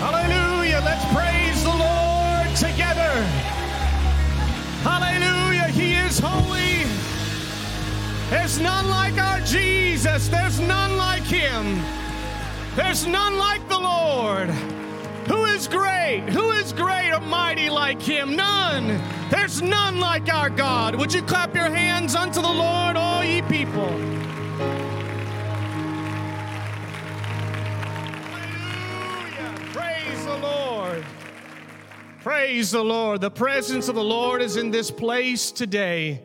Hallelujah. Let's praise the Lord together. Hallelujah. He is holy. There's none like our Jesus. There's none like him. There's none like the Lord. Who is great? Who is great or mighty like him? None. There's none like our God. Would you clap your hands unto the Lord, all ye people? Praise the Lord. The presence of the Lord is in this place today.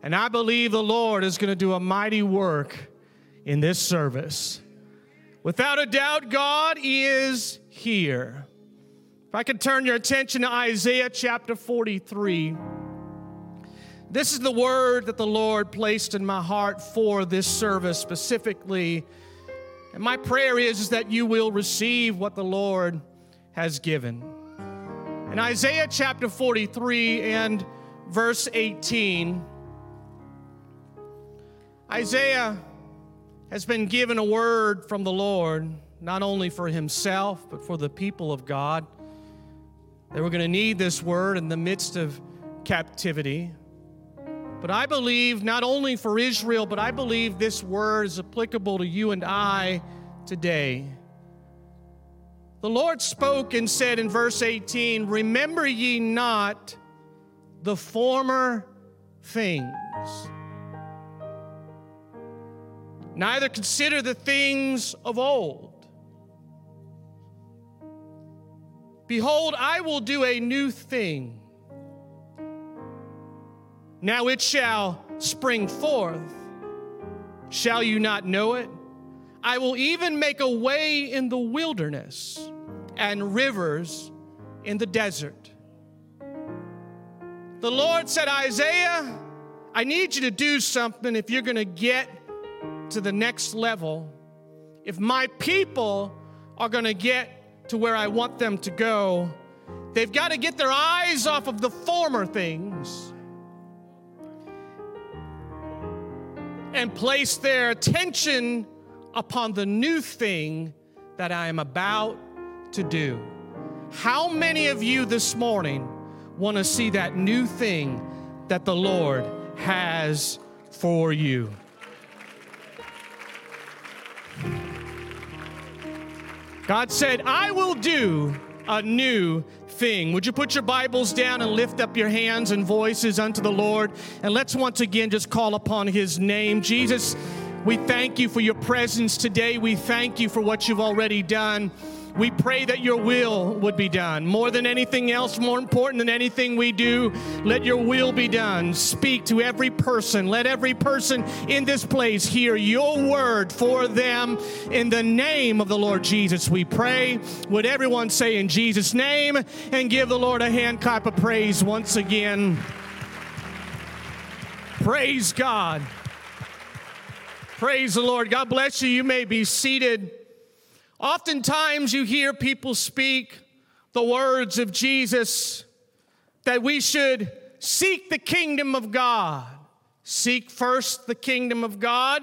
And I believe the Lord is going to do a mighty work in this service. Without a doubt, God is here. If I could turn your attention to Isaiah chapter 43. This is the word that the Lord placed in my heart for this service specifically. And my prayer is, is that you will receive what the Lord has given. In Isaiah chapter 43 and verse 18, Isaiah has been given a word from the Lord, not only for himself, but for the people of God. They were going to need this word in the midst of captivity. But I believe not only for Israel, but I believe this word is applicable to you and I today. The Lord spoke and said in verse 18, Remember ye not the former things, neither consider the things of old. Behold, I will do a new thing. Now it shall spring forth. Shall you not know it? I will even make a way in the wilderness and rivers in the desert. The Lord said, Isaiah, I need you to do something if you're going to get to the next level. If my people are going to get to where I want them to go, they've got to get their eyes off of the former things and place their attention upon the new thing that I am about to do. How many of you this morning want to see that new thing that the Lord has for you? God said, I will do a new thing. Would you put your Bibles down and lift up your hands and voices unto the Lord? And let's once again just call upon his name. Jesus, we thank you for your presence today. We thank you for what you've already done. We pray that your will would be done. More than anything else, more important than anything we do, let your will be done. Speak to every person. Let every person in this place hear your word for them. In the name of the Lord Jesus, we pray. Would everyone say in Jesus' name and give the Lord a hand clap of praise once again? Praise God. Praise the Lord. God bless you. You may be seated. Oftentimes, you hear people speak the words of Jesus that we should seek the kingdom of God. Seek first the kingdom of God,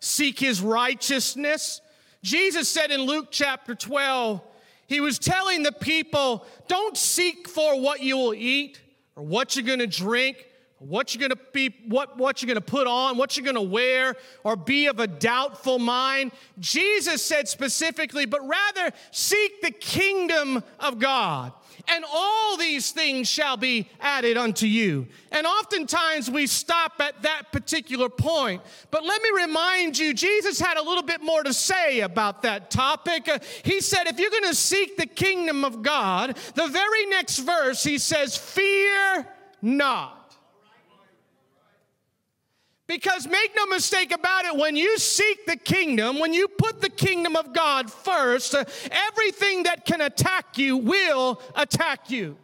seek his righteousness. Jesus said in Luke chapter 12, he was telling the people, don't seek for what you will eat or what you're going to drink what you're going to be what, what you're going to put on what you're going to wear or be of a doubtful mind jesus said specifically but rather seek the kingdom of god and all these things shall be added unto you. And oftentimes we stop at that particular point. But let me remind you, Jesus had a little bit more to say about that topic. Uh, he said, if you're going to seek the kingdom of God, the very next verse, he says, Fear not. Because make no mistake about it, when you seek the kingdom, when you put the kingdom of God first, uh, everything that can attack you will attack you.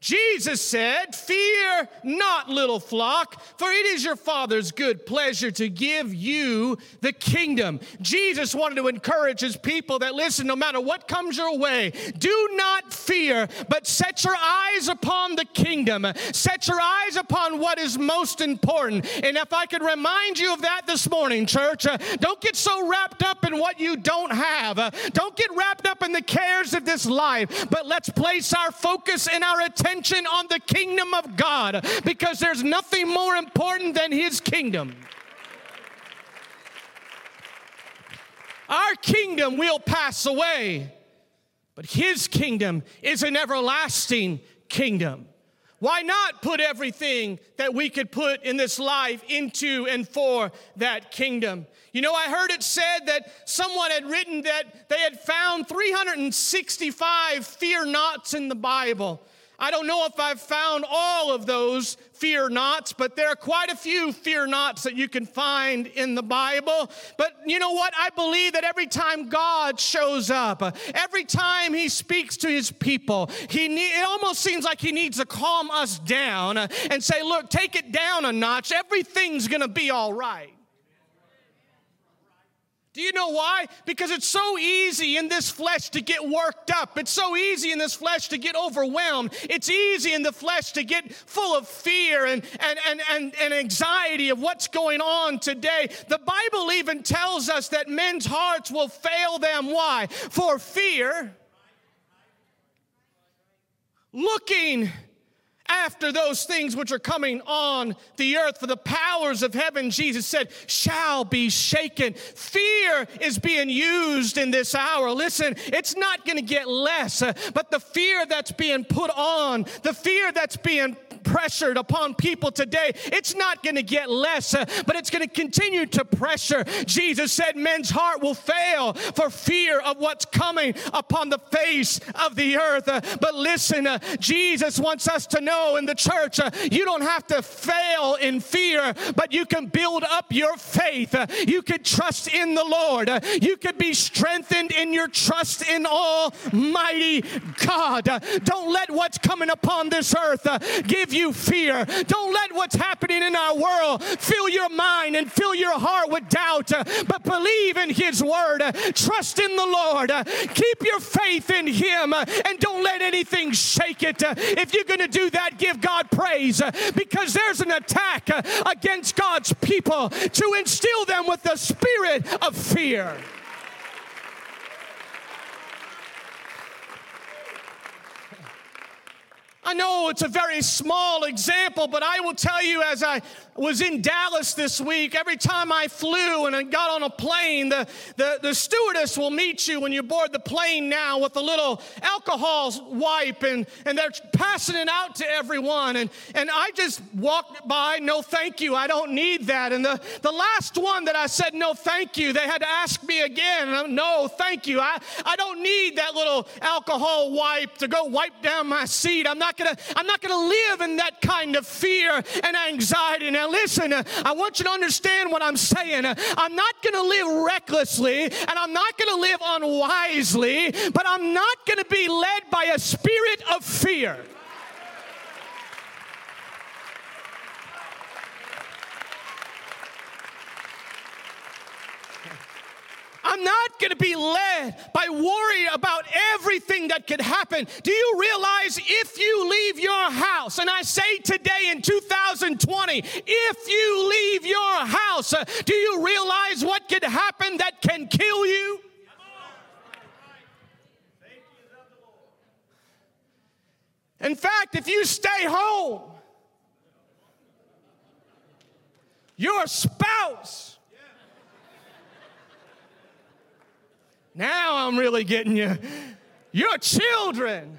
Jesus said, Fear not, little flock, for it is your Father's good pleasure to give you the kingdom. Jesus wanted to encourage his people that listen, no matter what comes your way, do not fear, but set your eyes upon the kingdom. Set your eyes upon what is most important. And if I could remind you of that this morning, church, uh, don't get so wrapped up in what you don't have. Uh, don't get wrapped up in the cares of this life, but let's place our focus and our attention attention on the kingdom of God because there's nothing more important than his kingdom. Our kingdom will pass away, but his kingdom is an everlasting kingdom. Why not put everything that we could put in this life into and for that kingdom? You know, I heard it said that someone had written that they had found 365 fear nots in the Bible. I don't know if I've found all of those fear nots, but there are quite a few fear nots that you can find in the Bible. But you know what? I believe that every time God shows up, every time He speaks to His people, He it almost seems like He needs to calm us down and say, "Look, take it down a notch. Everything's going to be all right." Do you know why? Because it's so easy in this flesh to get worked up. It's so easy in this flesh to get overwhelmed. It's easy in the flesh to get full of fear and, and, and, and, and anxiety of what's going on today. The Bible even tells us that men's hearts will fail them. Why? For fear. Looking after those things which are coming on the earth. For the powers of heaven, Jesus said, shall be shaken. Fear is being used in this hour. Listen, it's not going to get less, uh, but the fear that's being put on, the fear that's being pressured upon people today, it's not going to get less, uh, but it's going to continue to pressure. Jesus said, Men's heart will fail for fear of what's coming upon the face of the earth. Uh, but listen, uh, Jesus wants us to know in the church, you don't have to fail in fear, but you can build up your faith. You can trust in the Lord. You can be strengthened in your trust in Almighty God. don't let what's coming upon this earth give you you fear. Don't let what's happening in our world fill your mind and fill your heart with doubt, but believe in His word. Trust in the Lord. Keep your faith in Him and don't let anything shake it. If you're going to do that, give God praise because there's an attack against God's people to instill them with the spirit of fear. I know it's a very small example, but I will tell you as I was in Dallas this week, every time I flew and I got on a plane, the, the, the stewardess will meet you when you board the plane now with a little alcohol wipe and, and they're passing it out to everyone. And, and I just walked by, no thank you, I don't need that. And the, the last one that I said no thank you, they had to ask me again, no thank you, I, I don't need that little alcohol wipe to go wipe down my seat. I'm not gonna, I'm not gonna live in that kind of fear and anxiety. Listen, I want you to understand what I'm saying. I'm not going to live recklessly and I'm not going to live unwisely, but I'm not going to be led by a spirit of fear. I'm not going to be led by worry about everything that could happen. Do you realize if you leave your house, and I say today in 2020, if you leave your house, do you realize what could happen that can kill you? In fact, if you stay home, your spouse Now I'm really getting you. Your children.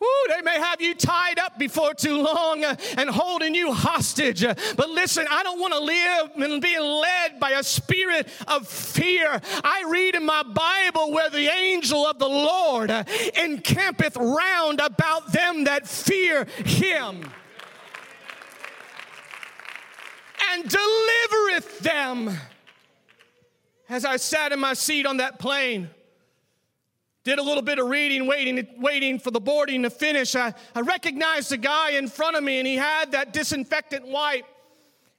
Ooh, they may have you tied up before too long uh, and holding you hostage. But listen, I don't want to live and be led by a spirit of fear. I read in my Bible where the angel of the Lord uh, encampeth round about them that fear him. and delivereth them. As I sat in my seat on that plane, did a little bit of reading, waiting, waiting for the boarding to finish. I, I recognized the guy in front of me, and he had that disinfectant wipe.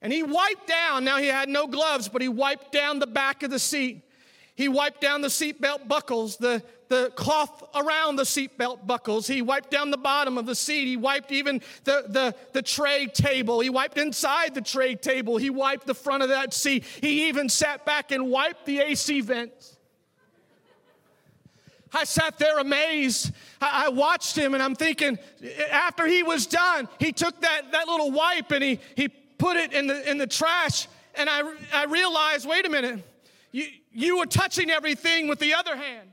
And he wiped down, now he had no gloves, but he wiped down the back of the seat. He wiped down the seatbelt buckles, the, the cloth around the seatbelt buckles. He wiped down the bottom of the seat. He wiped even the, the, the tray table. He wiped inside the tray table. He wiped the front of that seat. He even sat back and wiped the AC vents. I sat there amazed. I, watched him and I'm thinking, after he was done, he took that, that little wipe and he, he put it in the, in the trash. And I, I realized, wait a minute, you, you were touching everything with the other hand.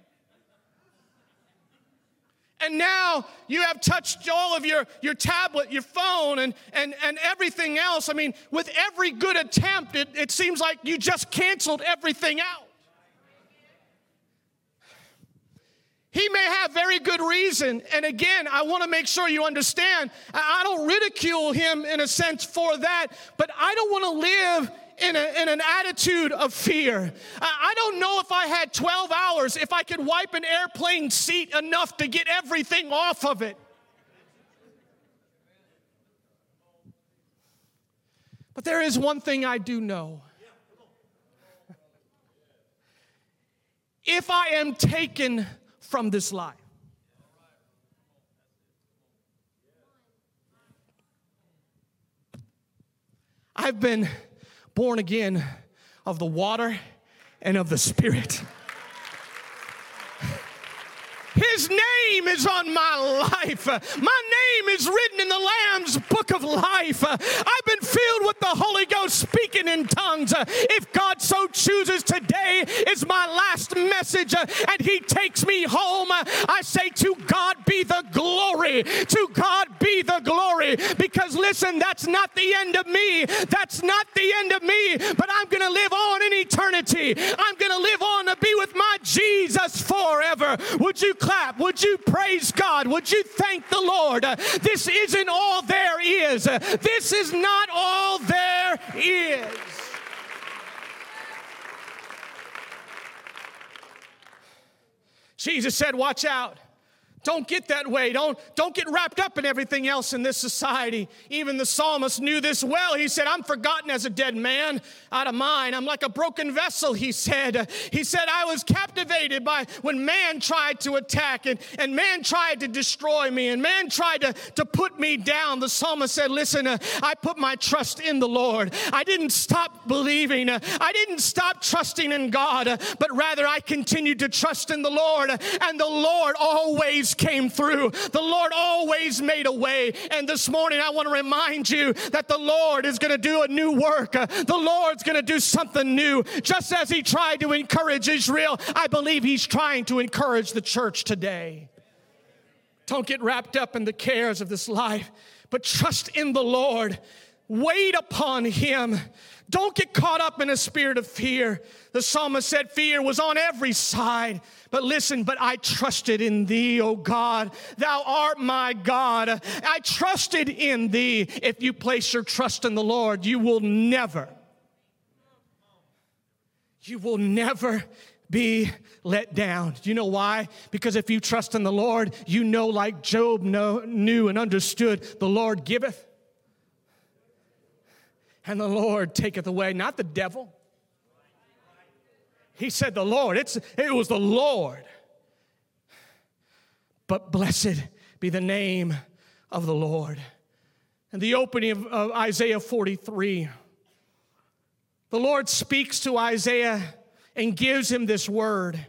And now you have touched all of your, your tablet, your phone, and, and, and everything else. I mean, with every good attempt, it, it seems like you just canceled everything out. He may have very good reason. And again, I want to make sure you understand. I don't ridicule him in a sense for that, but I don't want to live in, a, in, an attitude of fear. I don't know if I had 12 hours, if I could wipe an airplane seat enough to get everything off of it. But there is one thing I do know. If I am taken from this life. I've been born again of the water and of the Spirit. His name is on my life. My name is written in the Lamb's book of life. I've been filled with the Holy Ghost speaking in tongues. If God so chooses, today is my last message and He takes me home. I say, To God be the glory. To God be the glory. Because listen, that's not the end of me. That's not the end of me, but I'm going to live on in eternity. I'm going to live on to be with my Jesus forever. Would you clap? Would you praise God? Would you thank the Lord? This isn't all there is. This is not all there is. Jesus said, Watch out. Don't get that way. Don't, don't get wrapped up in everything else in this society. Even the psalmist knew this well. He said, I'm forgotten as a dead man out of mine. I'm like a broken vessel, he said. He said, I was captivated by when man tried to attack and, and man tried to destroy me and man tried to, to put me down. The psalmist said, Listen, uh, I put my trust in the Lord. I didn't stop believing. Uh, I didn't stop trusting in God, uh, but rather I continued to trust in the Lord. And the Lord always came through. The Lord always made a way. And this morning, I want to remind you that the Lord is going to do a new work. The Lord's going to do something new. Just as He tried to encourage Israel, I believe He's trying to encourage the church today. Don't get wrapped up in the cares of this life, but trust in the Lord. Wait upon Him. Don't get caught up in a spirit of fear. The psalmist said fear was on every side. But listen, but I trusted in thee, O God. Thou art my God. I trusted in thee. If you place your trust in the Lord, you will never, you will never be let down. Do you know why? Because if you trust in the Lord, you know, like Job know, knew and understood, the Lord giveth and the Lord taketh away, not the devil. He said, The Lord. It's, it was the Lord. But blessed be the name of the Lord. And the opening of, of Isaiah 43, the Lord speaks to Isaiah and gives him this word.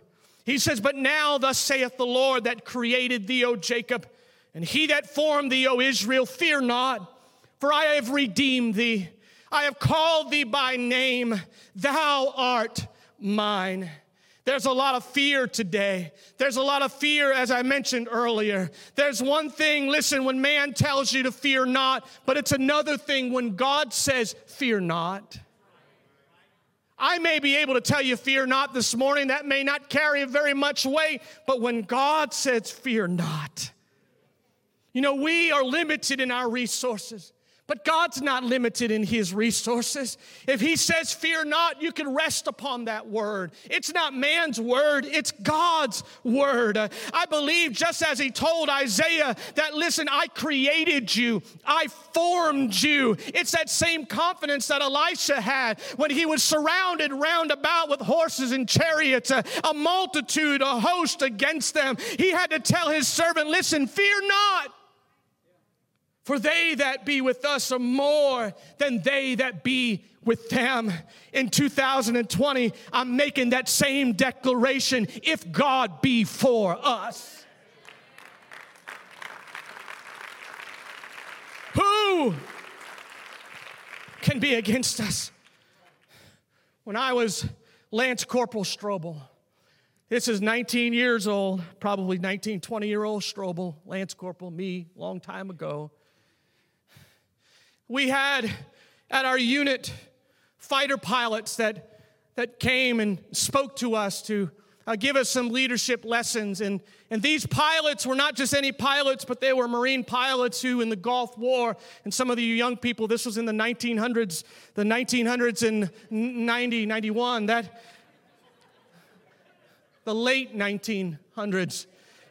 He says, But now, thus saith the Lord that created thee, O Jacob, and he that formed thee, O Israel, fear not, for I have redeemed thee. I have called thee by name, thou art mine. There's a lot of fear today. There's a lot of fear, as I mentioned earlier. There's one thing, listen, when man tells you to fear not, but it's another thing when God says, fear not. I may be able to tell you, fear not this morning. That may not carry very much weight, but when God says, fear not, you know, we are limited in our resources. But God's not limited in his resources. If he says, Fear not, you can rest upon that word. It's not man's word, it's God's word. I believe, just as he told Isaiah, that listen, I created you, I formed you. It's that same confidence that Elisha had when he was surrounded round about with horses and chariots, a, a multitude, a host against them. He had to tell his servant, Listen, fear not. For they that be with us are more than they that be with them. In 2020, I'm making that same declaration if God be for us. Who can be against us? When I was Lance Corporal Strobel, this is 19 years old, probably 19, 20 year old Strobel, Lance Corporal, me, long time ago. We had at our unit fighter pilots that, that came and spoke to us to uh, give us some leadership lessons. And, and these pilots were not just any pilots, but they were Marine pilots who, in the Gulf War, and some of you young people, this was in the 1900s, the 1900s and 90, 91, that, the late 1900s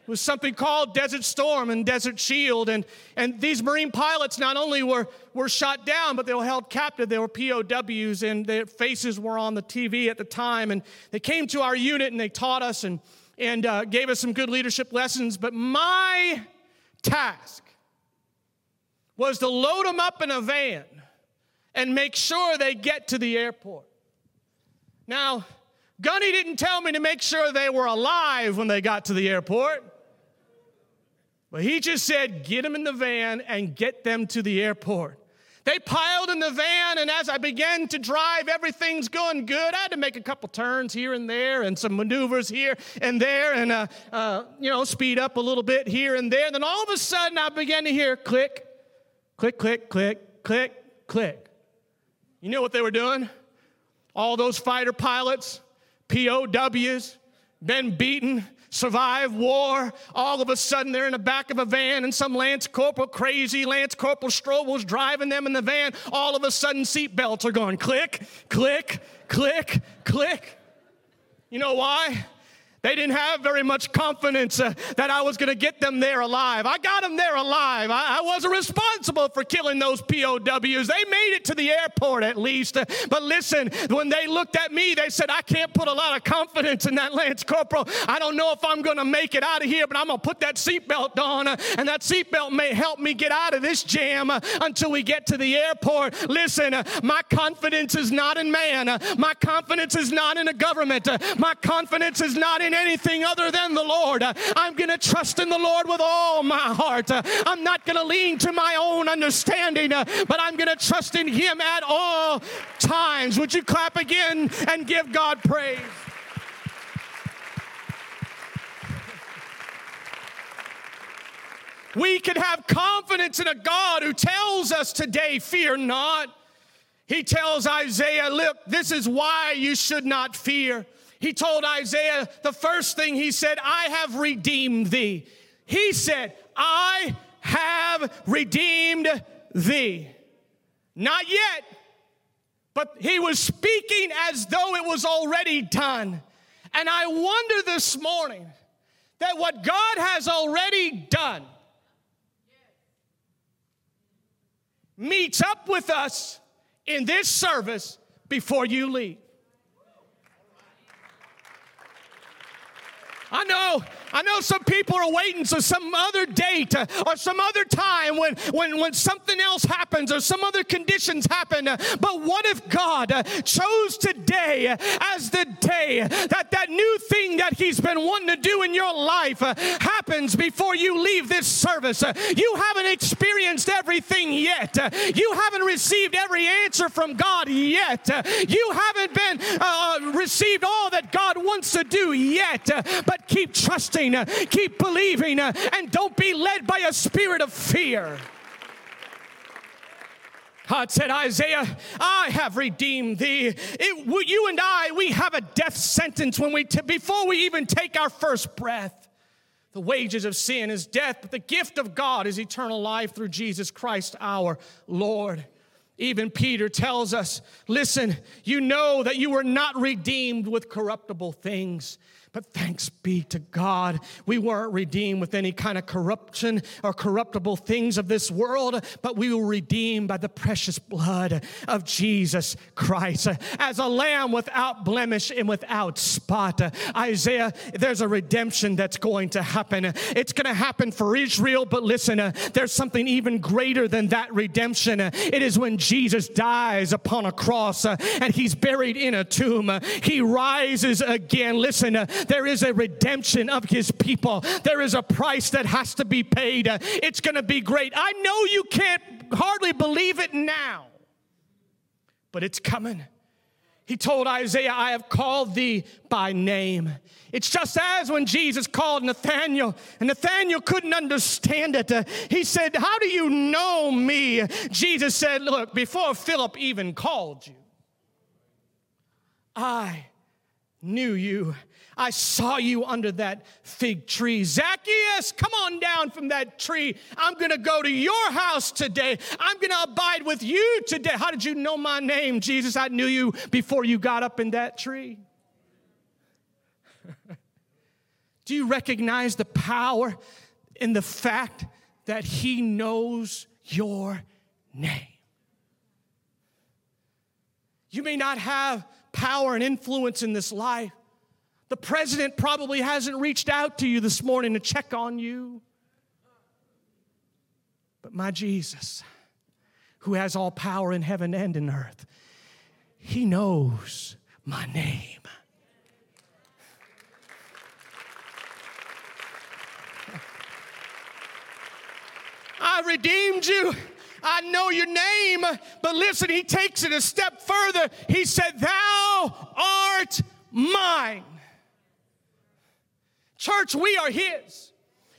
was something called Desert Storm and Desert Shield. And, and these Marine pilots not only were, were shot down, but they were held captive. They were POWs, and their faces were on the TV at the time. And they came to our unit and they taught us and, and uh, gave us some good leadership lessons. But my task was to load them up in a van and make sure they get to the airport. Now, Gunny didn't tell me to make sure they were alive when they got to the airport. But he just said, get them in the van and get them to the airport. They piled in the van, and as I began to drive, everything's going good. I had to make a couple turns here and there, and some maneuvers here and there, and uh, uh, you know, speed up a little bit here and there. Then all of a sudden, I began to hear click, click, click, click, click, click. You know what they were doing? All those fighter pilots, POWs, been beaten, survive war. All of a sudden, they're in the back of a van, and some Lance Corporal, crazy Lance Corporal Strobel's driving them in the van. All of a sudden, seatbelts are going click, click, click, click. You know why? They didn't have very much confidence uh, that I was going to get them there alive. I got them there alive. I, I, wasn't responsible for killing those POWs. They made it to the airport at least. Uh, but listen, when they looked at me, they said, I can't put a lot of confidence in that Lance Corporal. I don't know if I'm going to make it out of here, but I'm going to put that seatbelt on. Uh, and that seatbelt may help me get out of this jam uh, until we get to the airport. Listen, uh, my confidence is not in man. Uh, my confidence is not in the government. my confidence is not in anything other than the Lord. I'm going to trust in the Lord with all my heart. I'm not going to lean to my own understanding, but I'm going to trust in Him at all times. Would you clap again and give God praise? We can have confidence in a God who tells us today, fear not. He tells Isaiah, look, this is why you should not fear. He told Isaiah the first thing he said, I have redeemed thee. He said, I have redeemed thee. Not yet, but he was speaking as though it was already done. And I wonder this morning that what God has already done meets up with us in this service before you leave. I know, I know some people are waiting to some other date or some other time when, when, when something else happens or some other conditions happen. But what if God chose today as the day that that new thing that He's been wanting to do in your life happens before you leave this service? You haven't experienced everything yet. You haven't received every answer from God yet. You haven't been uh, received all that God wants to do yet. But keep trusting, Uh, keep believing, uh, and don't be led by a spirit of fear. God said, Isaiah, I have redeemed thee. It, you and I, we have a death sentence when we, t- before we even take our first breath. The wages of sin is death, but the gift of God is eternal life through Jesus Christ our Lord. Even Peter tells us listen, you know that you were not redeemed with corruptible things but thanks be to God, we weren't redeemed with any kind of corruption or corruptible things of this world, but we were redeemed by the precious blood of Jesus Christ. As a lamb without blemish and without spot. Isaiah, there's a redemption that's going to happen. It's going to happen for Israel, but listen, there's something even greater than that redemption. It is when Jesus dies upon a cross and he's buried in a tomb. He rises again. Listen, there is a redemption of his people. There is a price that has to be paid. It's going to be great. I know you can't hardly believe it now, but it's coming. He told Isaiah, I have called thee by name. It's just as when Jesus called Nathanael, and Nathanael couldn't understand it. He said, How do you know me? Jesus said, Look, before Philip even called you, I knew you. I saw you under that fig tree. Zacchaeus, come on down from that tree. I'm going to go to your house today. I'm going to abide with you today. How did you know my name, Jesus? I knew you before you got up in that tree. Do you recognize the power in the fact that He knows your name? You may not have power and influence in this life, the president probably hasn't reached out to you this morning to check on you. But my Jesus, who has all power in heaven and in earth, he knows my name. I redeemed you. I know your name. But listen, he takes it a step further. He said, Thou art mine. Church, we are His.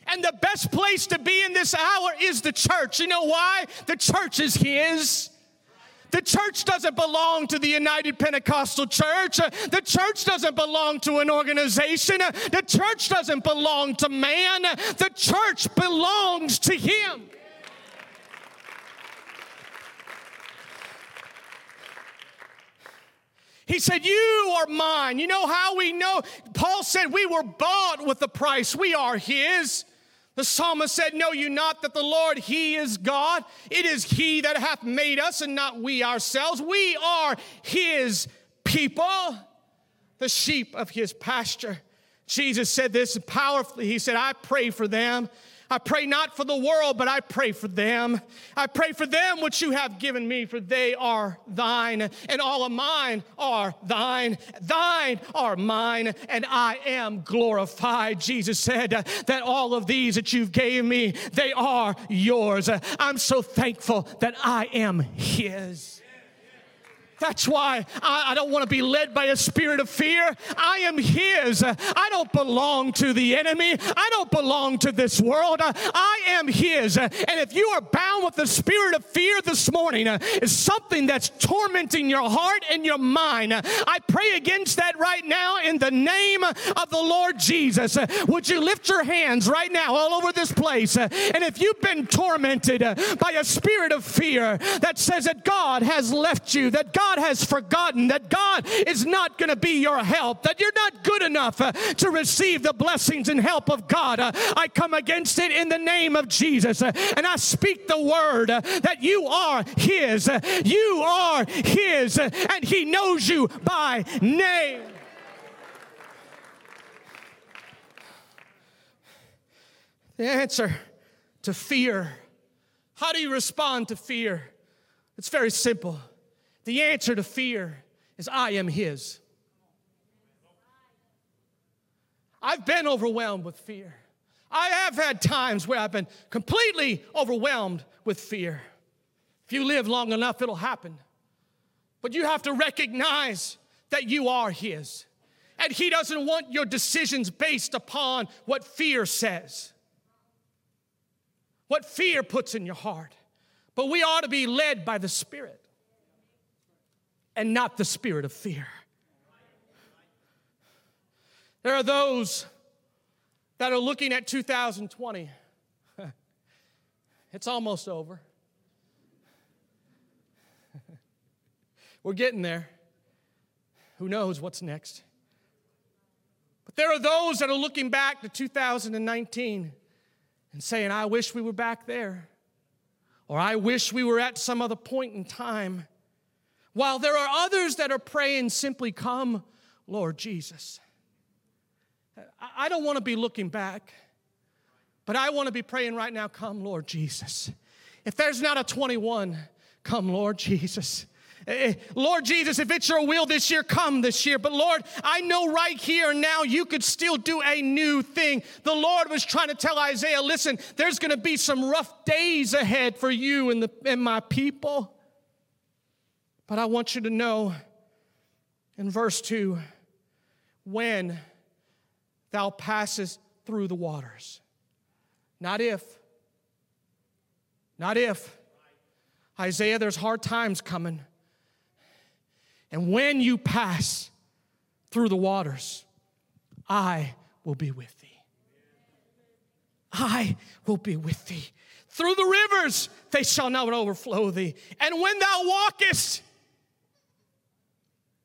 And the best place to be in this hour is the church. You know why? The church is His. The church doesn't belong to the United Pentecostal Church. The church doesn't belong to an organization. The church doesn't belong to man. The church belongs to Him. He said, You are mine. You know how we know? Paul said, We were bought with a price. We are his. The psalmist said, Know you not that the Lord, He is God? It is He that hath made us and not we ourselves. We are His people, the sheep of His pasture. Jesus said this powerfully. He said, I pray for them I pray not for the world, but I pray for them. I pray for them which you have given me, for they are thine, and all of mine are thine. Thine are mine, and I am glorified. Jesus said that all of these that you've gave me, they are yours. I'm so thankful that I am his. That's why I, I don't want to be led by a spirit of fear. I am His. I don't belong to the enemy. I don't belong to this world. I am His. And if you are bound with the spirit of fear this morning, it's something that's tormenting your heart and your mind. I pray against that right now in the name of the Lord Jesus. Would you lift your hands right now all over this place? And if you've been tormented by a spirit of fear that says that God has left you, that God God has forgotten, that God is not going to be your help, that you're not good enough uh, to receive the blessings and help of God. Uh, I come against it in the name of Jesus uh, and I speak the word uh, that you are His. Uh, you are His uh, and He knows you by name. The answer to fear. How do you respond to fear? It's very simple. The answer to fear is I am His. I've been overwhelmed with fear. I have had times where I've been completely overwhelmed with fear. If you live long enough, it'll happen. But you have to recognize that you are His. And He doesn't want your decisions based upon what fear says, what fear puts in your heart. But we ought to be led by the Spirit and not the spirit of fear. There are those that are looking at 2020. it's almost over. We're getting there. Who knows what's next? But there are those that are looking back to 2019 and saying, I wish we were back there. Or I wish we were at some other point in time. While there are others that are praying, simply come, Lord Jesus. I don't want to be looking back, but I want to be praying right now, come, Lord Jesus. If there's not a 21, come, Lord Jesus. Eh, eh, Lord Jesus, if it's your will this year, come this year. But Lord, I know right here and now you could still do a new thing. The Lord was trying to tell Isaiah, listen, there's going to be some rough days ahead for you and, the, and my people. But I want you to know in verse 2 when thou passest through the waters. Not if. Not if. Isaiah, there's hard times coming. And when you pass through the waters, I will be with thee. I will be with thee. Through the rivers, they shall not overflow thee. And when thou walkest,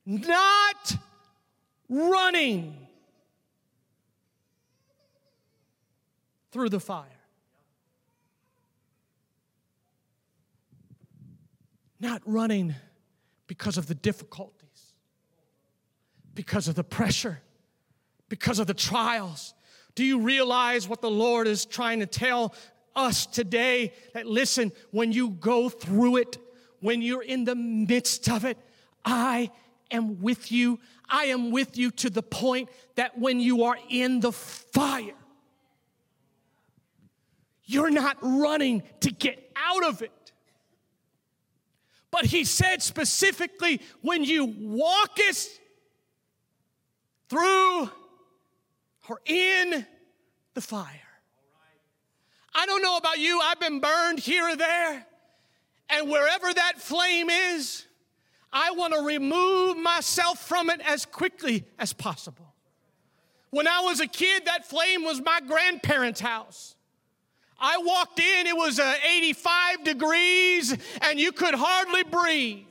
not running through the fire. Not running because of the difficulties, because of the pressure, because of the trials. Do you realize what the Lord is trying to tell us today? That listen, when you go through it, when you're in the midst of it, I am with you. I am with you to the point that when you are in the fire, you're not running to get out of it. But he said specifically, when you walkest through or in the fire. I don't know about you, I've been burned here or there. And wherever that flame is, I want to remove myself from it as quickly as possible. When I was a kid, that flame was my grandparents' house. I walked in, it was uh, 85 degrees, and you could hardly breathe.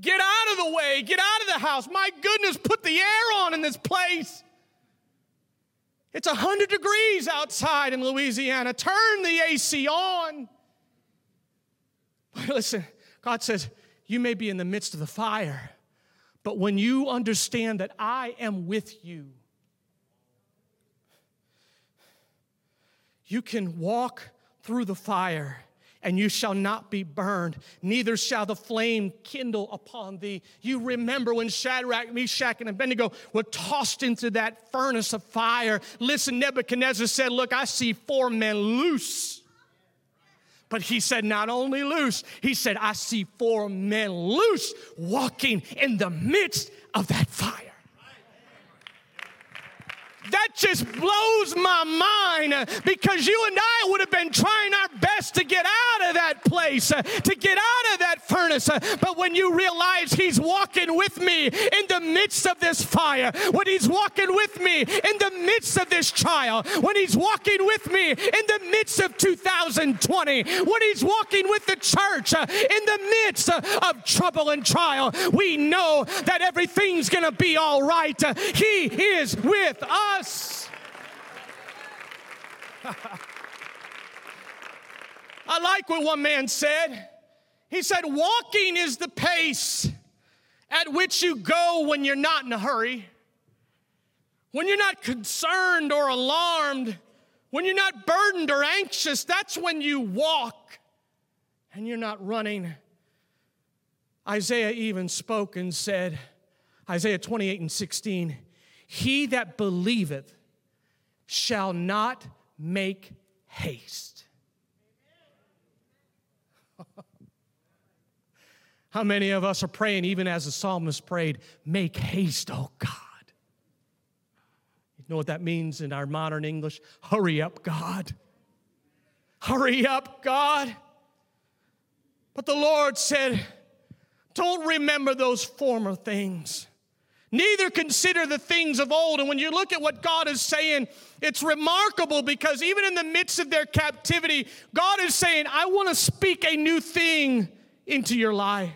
Get out of the way, get out of the house. My goodness, put the air on in this place. It's 100 degrees outside in Louisiana. Turn the AC on. Listen, God says, You may be in the midst of the fire, but when you understand that I am with you, you can walk through the fire and you shall not be burned, neither shall the flame kindle upon thee. You remember when Shadrach, Meshach, and Abednego were tossed into that furnace of fire. Listen, Nebuchadnezzar said, Look, I see four men loose. But he said, not only loose, he said, I see four men loose walking in the midst of that fire. That just blows my mind uh, because you and I would have been trying our best to get out of that place, uh, to get out of that furnace. Uh, but when you realize He's walking with me in the midst of this fire, when He's walking with me in the midst of this trial, when He's walking with me in the midst of 2020, when He's walking with the church uh, in the midst uh, of trouble and trial, we know that everything's going to be all right. He is with us. I like what one man said. He said, Walking is the pace at which you go when you're not in a hurry, when you're not concerned or alarmed, when you're not burdened or anxious. That's when you walk and you're not running. Isaiah even spoke and said, Isaiah 28 and 16, he that believeth shall not make haste. How many of us are praying, even as the psalmist prayed, make haste, oh God? You know what that means in our modern English? Hurry up, God. Hurry up, God. But the Lord said, Don't remember those former things Neither consider the things of old. And when you look at what God is saying, it's remarkable because even in the midst of their captivity, God is saying, I want to speak a new thing into your life.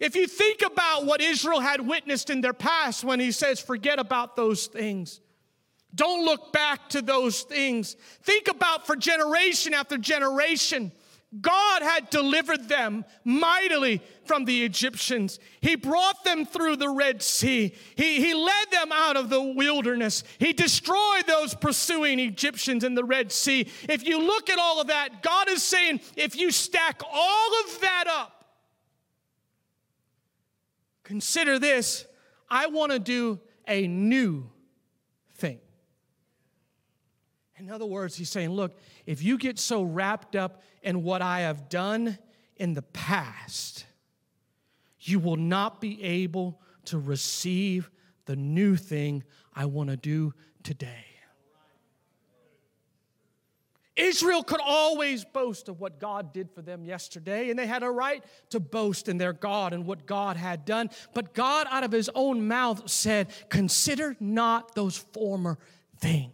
If you think about what Israel had witnessed in their past when he says, forget about those things. Don't look back to those things. Think about for generation after generation God had delivered them mightily from the Egyptians. He brought them through the Red Sea. He, he led them out of the wilderness. He destroyed those pursuing Egyptians in the Red Sea. If you look at all of that, God is saying, if you stack all of that up, consider this I want to do a new thing. In other words, he's saying, look, if you get so wrapped up in what I have done in the past, you will not be able to receive the new thing I want to do today. Israel could always boast of what God did for them yesterday, and they had a right to boast in their God and what God had done. But God, out of his own mouth, said, Consider not those former things.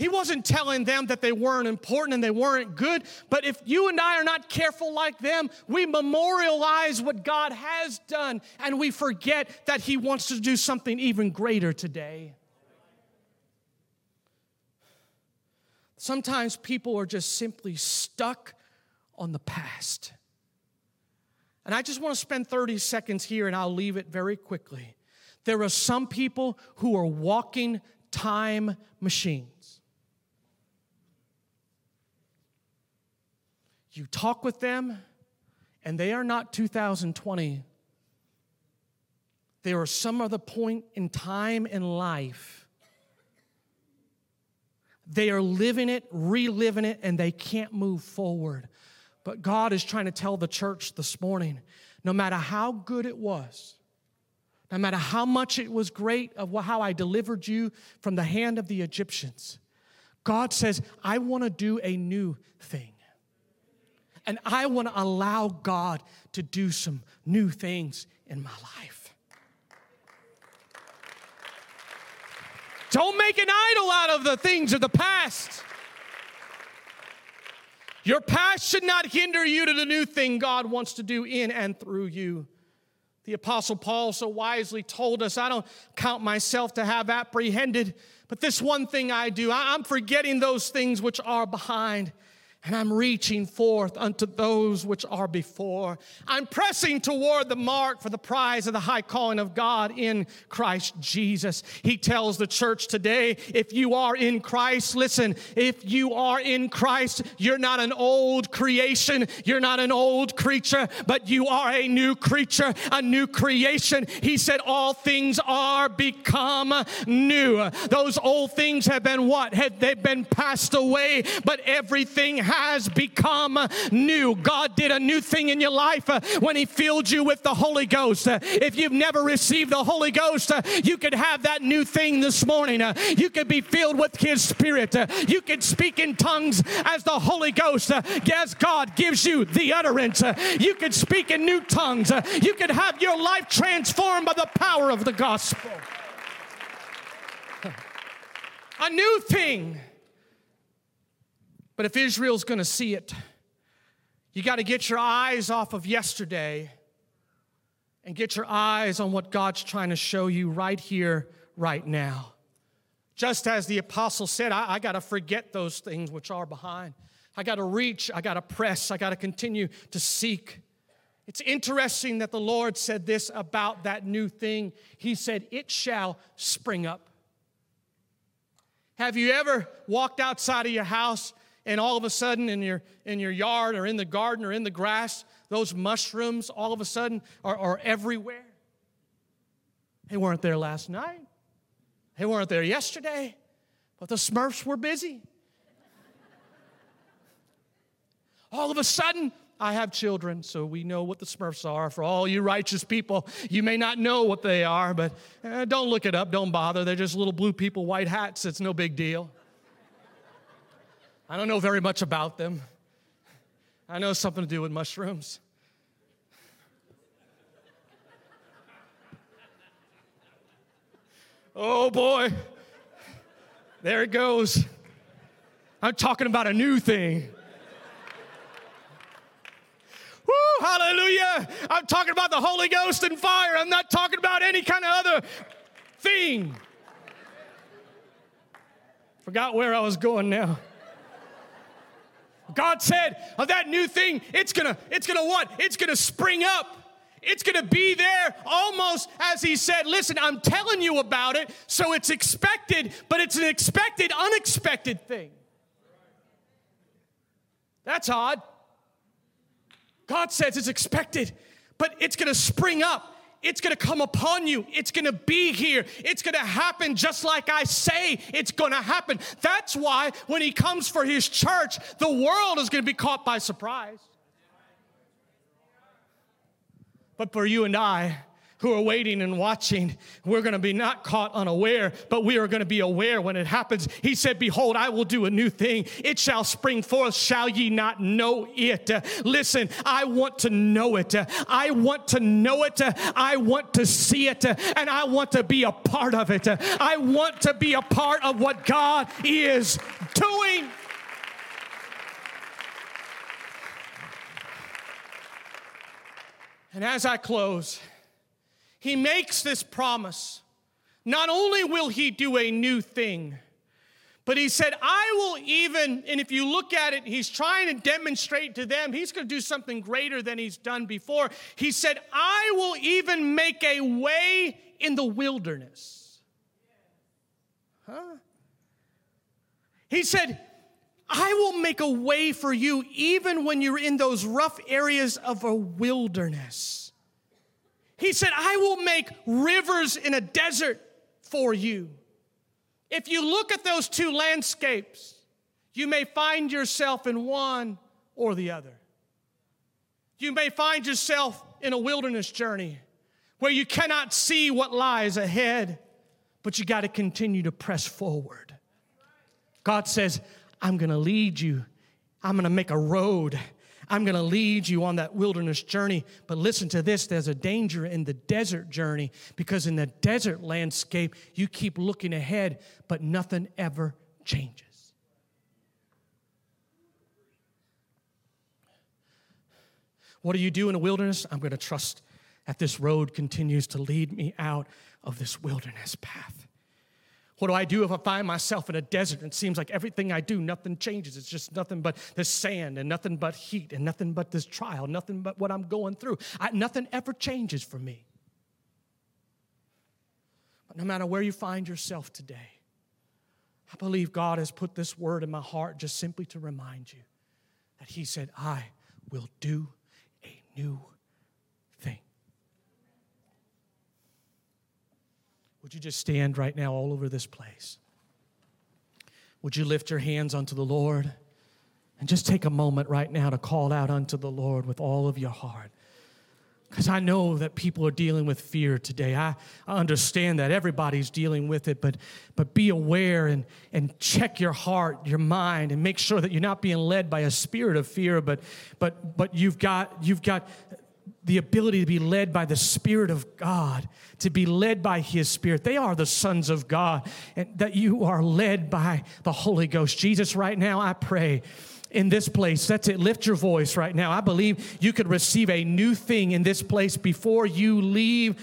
He wasn't telling them that they weren't important and they weren't good, but if you and I are not careful like them, we memorialize what God has done and we forget that He wants to do something even greater today. Sometimes people are just simply stuck on the past. And I just want to spend 30 seconds here and I'll leave it very quickly. There are some people who are walking time machines. You talk with them, and they are not 2020. They are some other point in time in life. They are living it, reliving it, and they can't move forward. But God is trying to tell the church this morning no matter how good it was, no matter how much it was great of how I delivered you from the hand of the Egyptians, God says, I want to do a new thing. And I want to allow God to do some new things in my life. Don't make an idol out of the things of the past. Your past should not hinder you to the new thing God wants to do in and through you. The Apostle Paul so wisely told us, I don't count myself to have apprehended, but this one thing I do, I'm forgetting those things which are behind and I'm reaching forth unto those which are before. I'm pressing toward the mark for the prize of the high calling of God in Christ Jesus. He tells the church today if you are in Christ, listen, if you are in Christ, you're not an old creation, you're not an old creature, but you are a new creature, a new creation. He said, All things are become new. Those old things have been what? Have they been passed away, but everything has become new. God did a new thing in your life uh, when He filled you with the Holy Ghost. Uh, if you've never received the Holy Ghost, uh, you could have that new thing this morning. You could be filled with His Spirit. You could speak in tongues as the Holy Ghost, as God gives you the utterance. You could speak in new tongues. You could have your life transformed by the power of the gospel. A new thing. But if Israel's going to see it, you got to get your eyes off of yesterday and get your eyes on what God's trying to show you right here, right now. Just as the apostle said, I, I got to forget those things which are behind. I got to reach, I got to press, I got to continue to seek. It's interesting that the Lord said this about that new thing. He said, It shall spring up. Have you ever walked outside of your house and all of a sudden in your in your yard or in the garden or in the grass those mushrooms all of a sudden are, are everywhere they weren't there last night they weren't there yesterday but the smurfs were busy all of a sudden I have children, so we know what the Smurfs are. For all you righteous people, you may not know what they are, but eh, don't look it up. Don't bother. They're just little blue people, white hats. It's no big deal. I don't know very much about them. I know something to do with mushrooms. Oh boy. There it goes. I'm talking about a new thing. Woo, hallelujah. I'm talking about the Holy Ghost and fire. I'm not talking about any kind of other thing. Forgot where I was going now. God said of that new thing, it's gonna, it's gonna what? It's gonna spring up. It's gonna be there almost as he said, listen, I'm telling you about it, so it's expected, but it's an expected, unexpected thing. That's odd. God says it's expected, but it's gonna spring up. It's gonna come upon you. It's gonna be here. It's gonna happen just like I say it's gonna happen. That's why when He comes for His church, the world is gonna be caught by surprise. But for you and I, who are waiting and watching, we're going to be not caught unaware, but we are going to be aware when it happens. He said, Behold, I will do a new thing. It shall spring forth. Shall ye not know it? Uh, listen, I want to know it. Uh, I want to know it. Uh, I want to see it. And I want to be a part of it. I want to be a part of what God is doing. And as I close, he makes this promise. Not only will he do a new thing, but he said, I will even, and if you look at it, he's trying to demonstrate to them he's going to do something greater than he's done before. He said, I will even make a way in the wilderness. Huh? He said, I will make a way for you even when you're in those rough areas of a wilderness. He said, I will make rivers in a desert for you. If you look at those two landscapes, you may find yourself in one or the other. You may find yourself in a wilderness journey where you cannot see what lies ahead, but you got to continue to press forward. God says, I'm going to lead you, I'm going to make a road I'm going to lead you on that wilderness journey. But listen to this there's a danger in the desert journey because in the desert landscape, you keep looking ahead, but nothing ever changes. What do you do in the wilderness? I'm going to trust that this road continues to lead me out of this wilderness path. What do I do if I find myself in a desert and it seems like everything I do, nothing changes? It's just nothing but the sand and nothing but heat and nothing but this trial, nothing but what I'm going through. I, nothing ever changes for me. But no matter where you find yourself today, I believe God has put this word in my heart just simply to remind you that He said, I will do a new Would you just stand right now all over this place? Would you lift your hands unto the Lord? And just take a moment right now to call out unto the Lord with all of your heart. Because I know that people are dealing with fear today. I, I understand that everybody's dealing with it, but, but be aware and, and check your heart, your mind, and make sure that you're not being led by a spirit of fear, but, but, but you've, got, you've got the ability to be led by the Spirit of God, to be led by His Spirit. They are the sons of God, and that you are led by the Holy Ghost. Jesus, right now, I pray in this place. That's it. Lift your voice right now. I believe you could receive a new thing in this place before you leave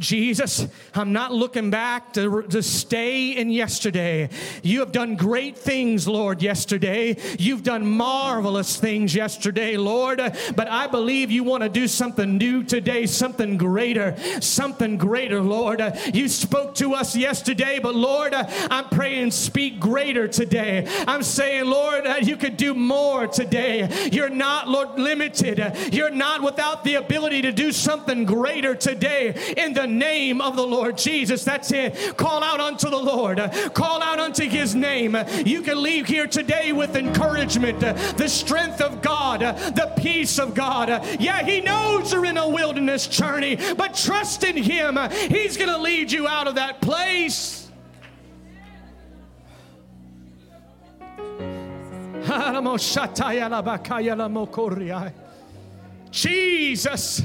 Jesus, I'm not looking back to, to stay in yesterday. You have done great things, Lord, yesterday. You've done marvelous things yesterday, Lord. But I believe you want to do something new today, something greater, something greater, Lord. You spoke to us yesterday, but Lord, I'm praying, speak greater today. I'm saying, Lord, you could do more today. You're not, Lord, limited. You're not without the ability to do something greater today in the name of the Lord Jesus. That's it. Call out unto the Lord, call out unto his name. You can leave here today with encouragement, the strength of God, the peace of God. Yeah, he knows you're in a wilderness journey, but trust in him. He's going to lead you out of that place. Jesus.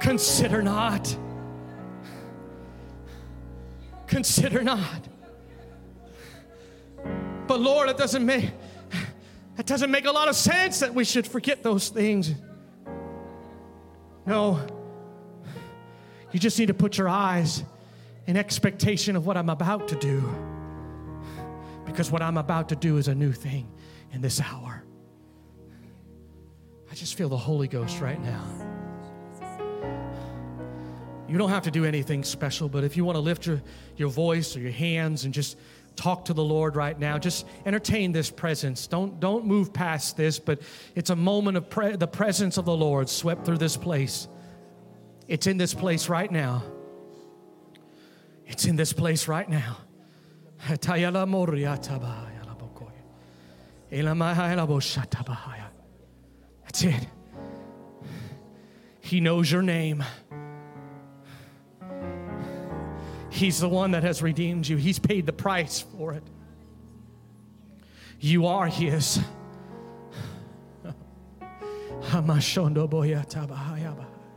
Consider not. Consider not. But Lord, it doesn't make it doesn't make a lot of sense that we should forget those things. No. You just need to put your eyes in expectation of what I'm about to do. Because what I'm about to do is a new thing in this hour. I just feel the Holy Ghost right now. You don't have to do anything special, but if you want to lift your, your voice or your hands and just talk to the Lord right now, just entertain this presence. Don't, don't move past this, but it's a moment of pre- the presence of the Lord swept through this place. It's in this place right now. It's in this place right now. That's it. He knows your name. He's the one that has redeemed you. He's paid the price for it. You are His.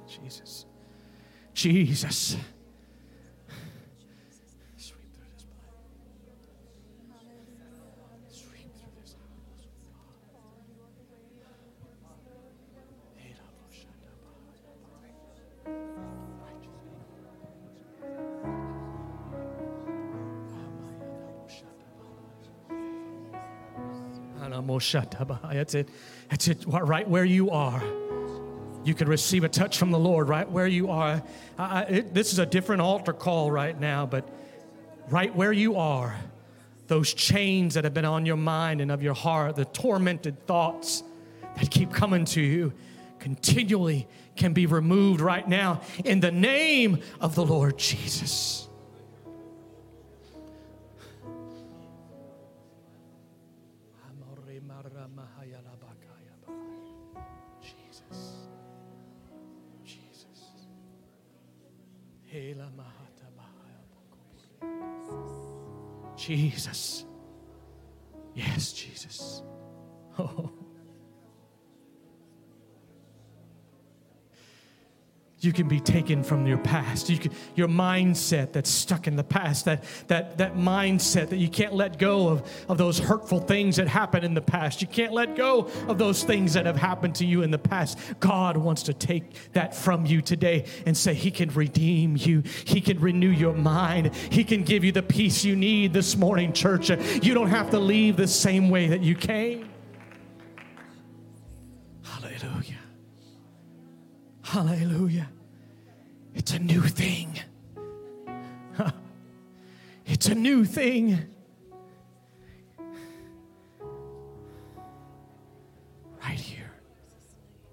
Jesus. Jesus. That's it. That's it. Right where you are. You can receive a touch from the Lord right where you are. I, it, this is a different altar call right now, but right where you are, those chains that have been on your mind and of your heart, the tormented thoughts that keep coming to you, continually can be removed right now in the name of the Lord. Jesus. Jesus. Yes, Jesus. Oh. You can be taken from your past. You can, your mindset that's stuck in the past, that, that, that mindset that you can't let go of, of those hurtful things that happened in the past. You can't let go of those things that have happened to you in the past. God wants to take that from you today and say, He can redeem you. He can renew your mind. He can give you the peace you need this morning, church. You don't have to leave the same way that you came. Hallelujah. It's a new thing. It's a new thing. Right here,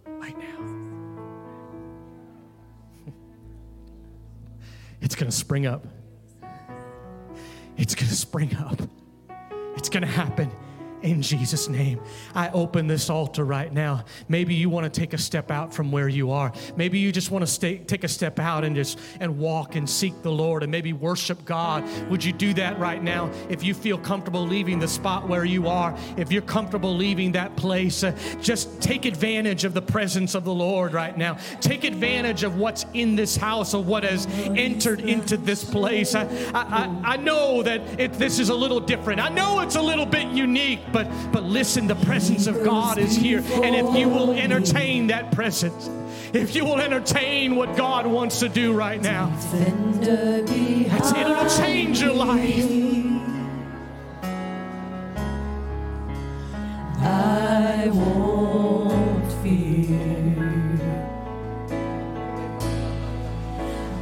right now. It's going to spring up. It's going to spring up. It's going to happen in Jesus' name. I open this altar right now. Maybe you want to take a step out from where you are. Maybe you just want to stay, take a step out and just and walk and seek the Lord and maybe worship God. Would you do that right now? If you feel comfortable leaving the spot where you are, if you're comfortable leaving that place, uh, just take advantage of the presence of the Lord right now. Take advantage of what's in this house, of what has entered into this place. I, I, I know that it, this is a little different. I know it's a little bit unique, but but listen, the presence of God is here. And if you will entertain that presence, if you will entertain what God wants to do right now, it'll change your life. I won't fear.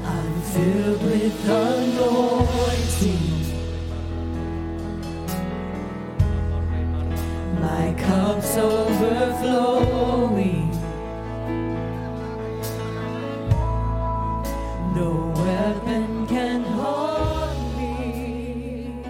I'm filled with anointing. Cup's overflowing. No weapon can harm me.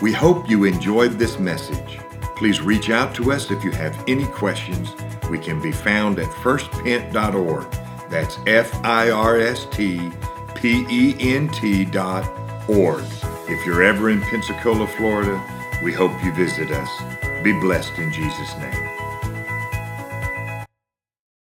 We hope you enjoyed this message. Please reach out to us if you have any questions. We can be found at firstpent.org. That's F I R S T P E N T dot Org. If you're ever in Pensacola, Florida, we hope you visit us. Be blessed in Jesus' name.